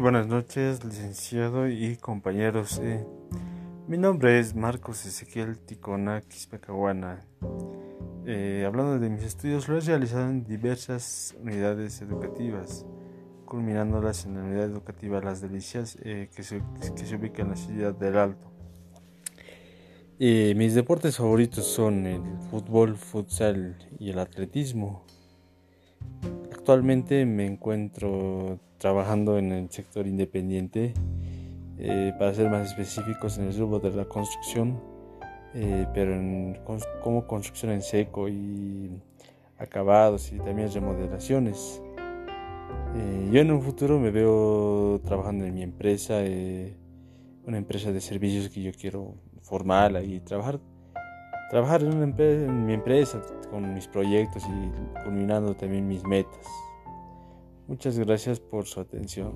buenas noches, licenciado y compañeros. Eh, mi nombre es Marcos Ezequiel Ticona Quispecahuana. Eh, hablando de mis estudios, lo he realizado en diversas unidades educativas, culminándolas en la unidad educativa Las Delicias, eh, que, se, ubica en la ciudad del Alto. mis deportes favoritos son el fútbol, futsal y el atletismo. Actualmente me encuentro trabajando en el sector independiente, eh, para ser más específicos en el rubro de la construcción, eh, pero como construcción en seco y acabados y también remodelaciones. Eh, yo en un futuro me veo trabajando en mi empresa, una empresa de servicios que yo quiero formarla y trabajar trabajar en, en mi empresa con mis proyectos y culminando también mis metas. Muchas gracias por su atención.